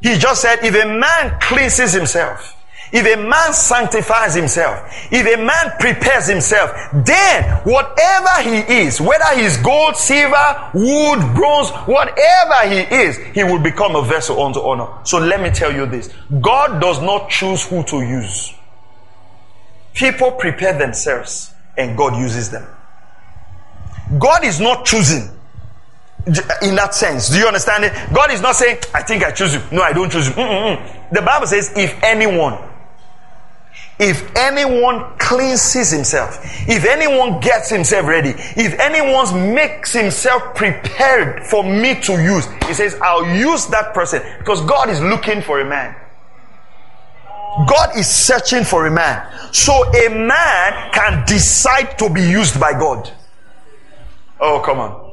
He just said, if a man cleanses himself, if a man sanctifies himself, if a man prepares himself, then whatever he is, whether he's gold, silver, wood, bronze, whatever he is, he will become a vessel unto honor. So let me tell you this. God does not choose who to use. People prepare themselves and God uses them. God is not choosing in that sense. Do you understand it? God is not saying, I think I choose you. No, I don't choose you. Mm-mm-mm. The Bible says, if anyone, if anyone cleanses himself, if anyone gets himself ready, if anyone makes himself prepared for me to use, he says, I'll use that person because God is looking for a man. God is searching for a man. So a man can decide to be used by God. Oh, come on.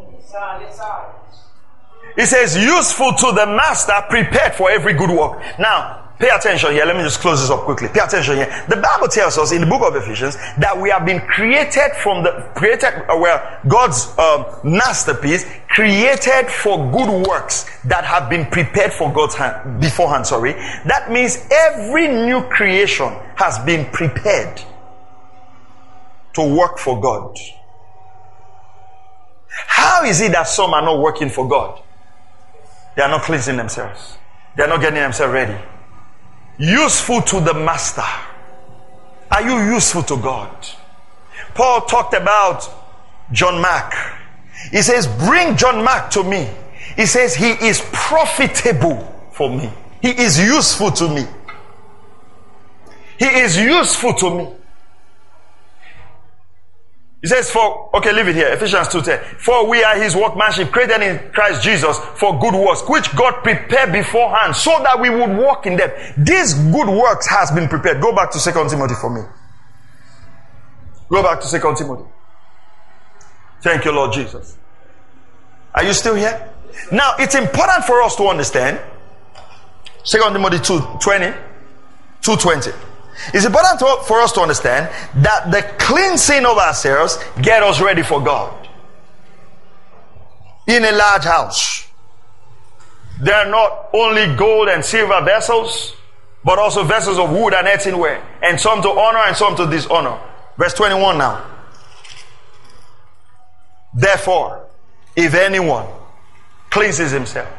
It says, useful to the master, prepared for every good work. Now, Pay attention here. Let me just close this up quickly. Pay attention here. The Bible tells us in the book of Ephesians that we have been created from the created uh, well God's um, masterpiece, created for good works that have been prepared for God's hand beforehand. Sorry, that means every new creation has been prepared to work for God. How is it that some are not working for God? They are not cleansing themselves. They are not getting themselves ready. Useful to the master. Are you useful to God? Paul talked about John Mark. He says, Bring John Mark to me. He says, He is profitable for me. He is useful to me. He is useful to me. He says, for, okay, leave it here. Ephesians 2.10. For we are his workmanship, created in Christ Jesus for good works, which God prepared beforehand so that we would walk in them. These good works has been prepared. Go back to 2 Timothy for me. Go back to 2 Timothy. Thank you, Lord Jesus. Are you still here? Now, it's important for us to understand 2 Timothy 2.20, 2.20. It's important to, for us to understand that the cleansing of ourselves get us ready for God. In a large house, there are not only gold and silver vessels, but also vessels of wood and earthenware, and some to honor and some to dishonor. Verse 21 now. Therefore, if anyone cleanses himself,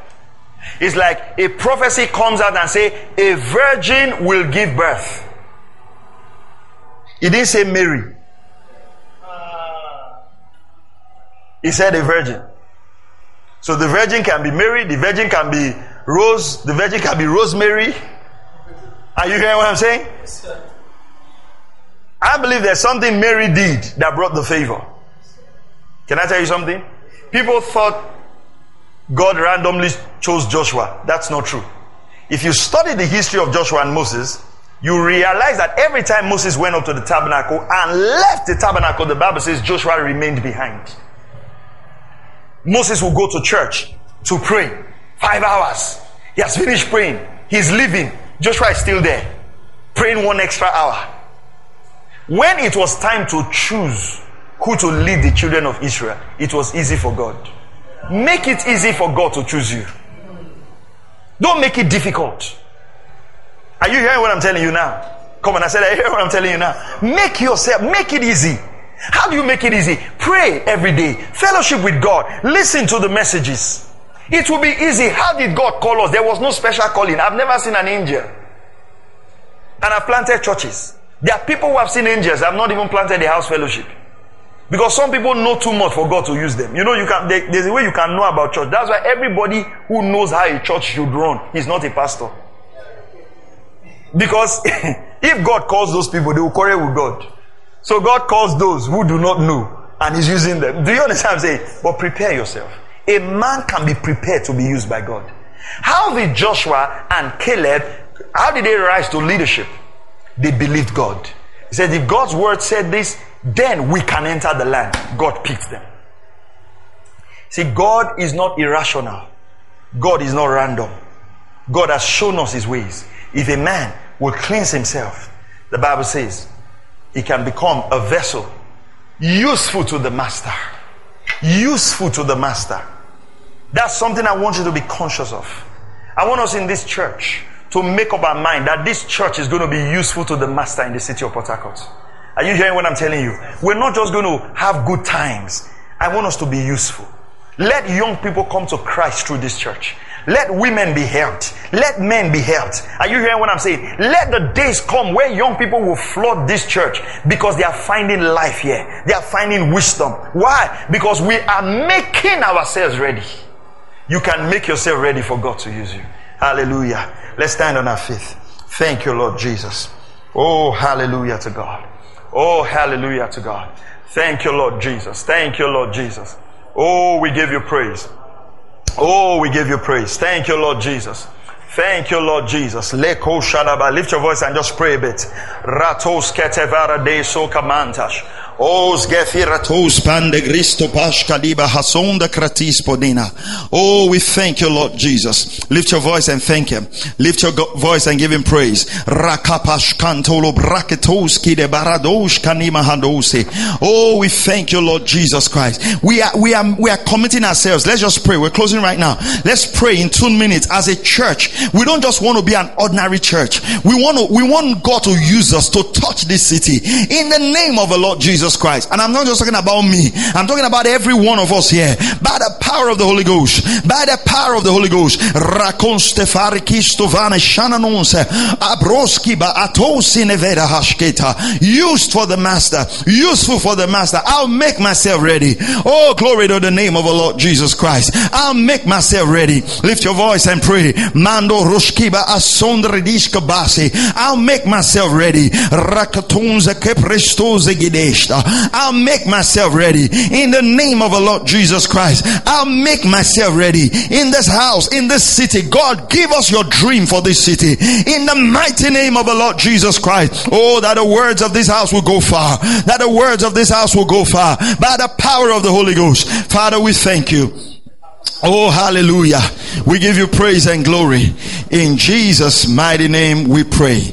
it's like a prophecy comes out and say, a virgin will give birth. He didn't say Mary. He said a virgin. So the virgin can be Mary, the virgin can be Rose, the virgin can be Rosemary. Are you hearing what I'm saying? I believe there's something Mary did that brought the favor. Can I tell you something? People thought God randomly chose Joshua. That's not true. If you study the history of Joshua and Moses, you realize that every time Moses went up to the tabernacle and left the tabernacle, the Bible says Joshua remained behind. Moses will go to church to pray. Five hours. He has finished praying. He's leaving. Joshua is still there. Praying one extra hour. When it was time to choose who to lead the children of Israel, it was easy for God. Make it easy for God to choose you. Don't make it difficult. Are you hearing what I'm telling you now? Come on, I said, I hear what I'm telling you now. Make yourself, make it easy. How do you make it easy? Pray every day. Fellowship with God. Listen to the messages. It will be easy. How did God call us? There was no special calling. I've never seen an angel. And I've planted churches. There are people who have seen angels. I've not even planted a house fellowship. Because some people know too much for God to use them. You know, you can, there's a way you can know about church. That's why everybody who knows how a church should run is not a pastor. Because *laughs* if God calls those people, they will quarrel with God. So God calls those who do not know and is using them. Do you understand what I'm saying? But prepare yourself. A man can be prepared to be used by God. How did Joshua and Caleb, how did they rise to leadership? They believed God. He said, if God's word said this, then we can enter the land. God picked them. See, God is not irrational. God is not random. God has shown us his ways. If a man will cleanse himself, the Bible says, he can become a vessel useful to the master. Useful to the master. That's something I want you to be conscious of. I want us in this church to make up our mind that this church is going to be useful to the master in the city of Port Harcourt. Are you hearing what I'm telling you? We're not just going to have good times. I want us to be useful. Let young people come to Christ through this church. Let women be helped. Let men be helped. Are you hearing what I'm saying? Let the days come where young people will flood this church because they are finding life here. They are finding wisdom. Why? Because we are making ourselves ready. You can make yourself ready for God to use you. Hallelujah. Let's stand on our feet. Thank you, Lord Jesus. Oh, hallelujah to God. Oh, hallelujah to God. Thank you, Lord Jesus. Thank you, Lord Jesus. Oh, we give you praise. Oh, we give you praise. Thank you, Lord Jesus. Thank you, Lord Jesus. Leko shadaba. Lift your voice and just pray a bit. Ratos ketevara de sokamantash. Os gefiratos pande Cristo pasca liba hasonda kratis podina. Oh, we thank you, Lord Jesus. Lift your voice and thank Him. Lift your voice and give Him praise. Rakapash kantolo braketoski de baradosh kanima handose. Oh, we thank you, Lord Jesus Christ. We are, we are, we are committing ourselves. Let's just pray. We're closing right now. Let's pray in two minutes as a church. We don't just want to be an ordinary church. We want to, we want God to use us to touch this city in the name of the Lord Jesus. Jesus Christ. And I'm not just talking about me. I'm talking about every one of us here. By the power of the Holy Ghost. By the power of the Holy Ghost. Used for the master. Useful for the master. I'll make myself ready. Oh, glory to the name of the Lord Jesus Christ. I'll make myself ready. Lift your voice and pray. Mando roshkiba asondredishka basi. I'll make myself ready. Rakatonza keprestoze gideshta. I'll make myself ready in the name of the Lord Jesus Christ. I'll make myself ready in this house, in this city. God, give us your dream for this city in the mighty name of the Lord Jesus Christ. Oh, that the words of this house will go far. That the words of this house will go far by the power of the Holy Ghost. Father, we thank you. Oh, hallelujah. We give you praise and glory. In Jesus' mighty name we pray.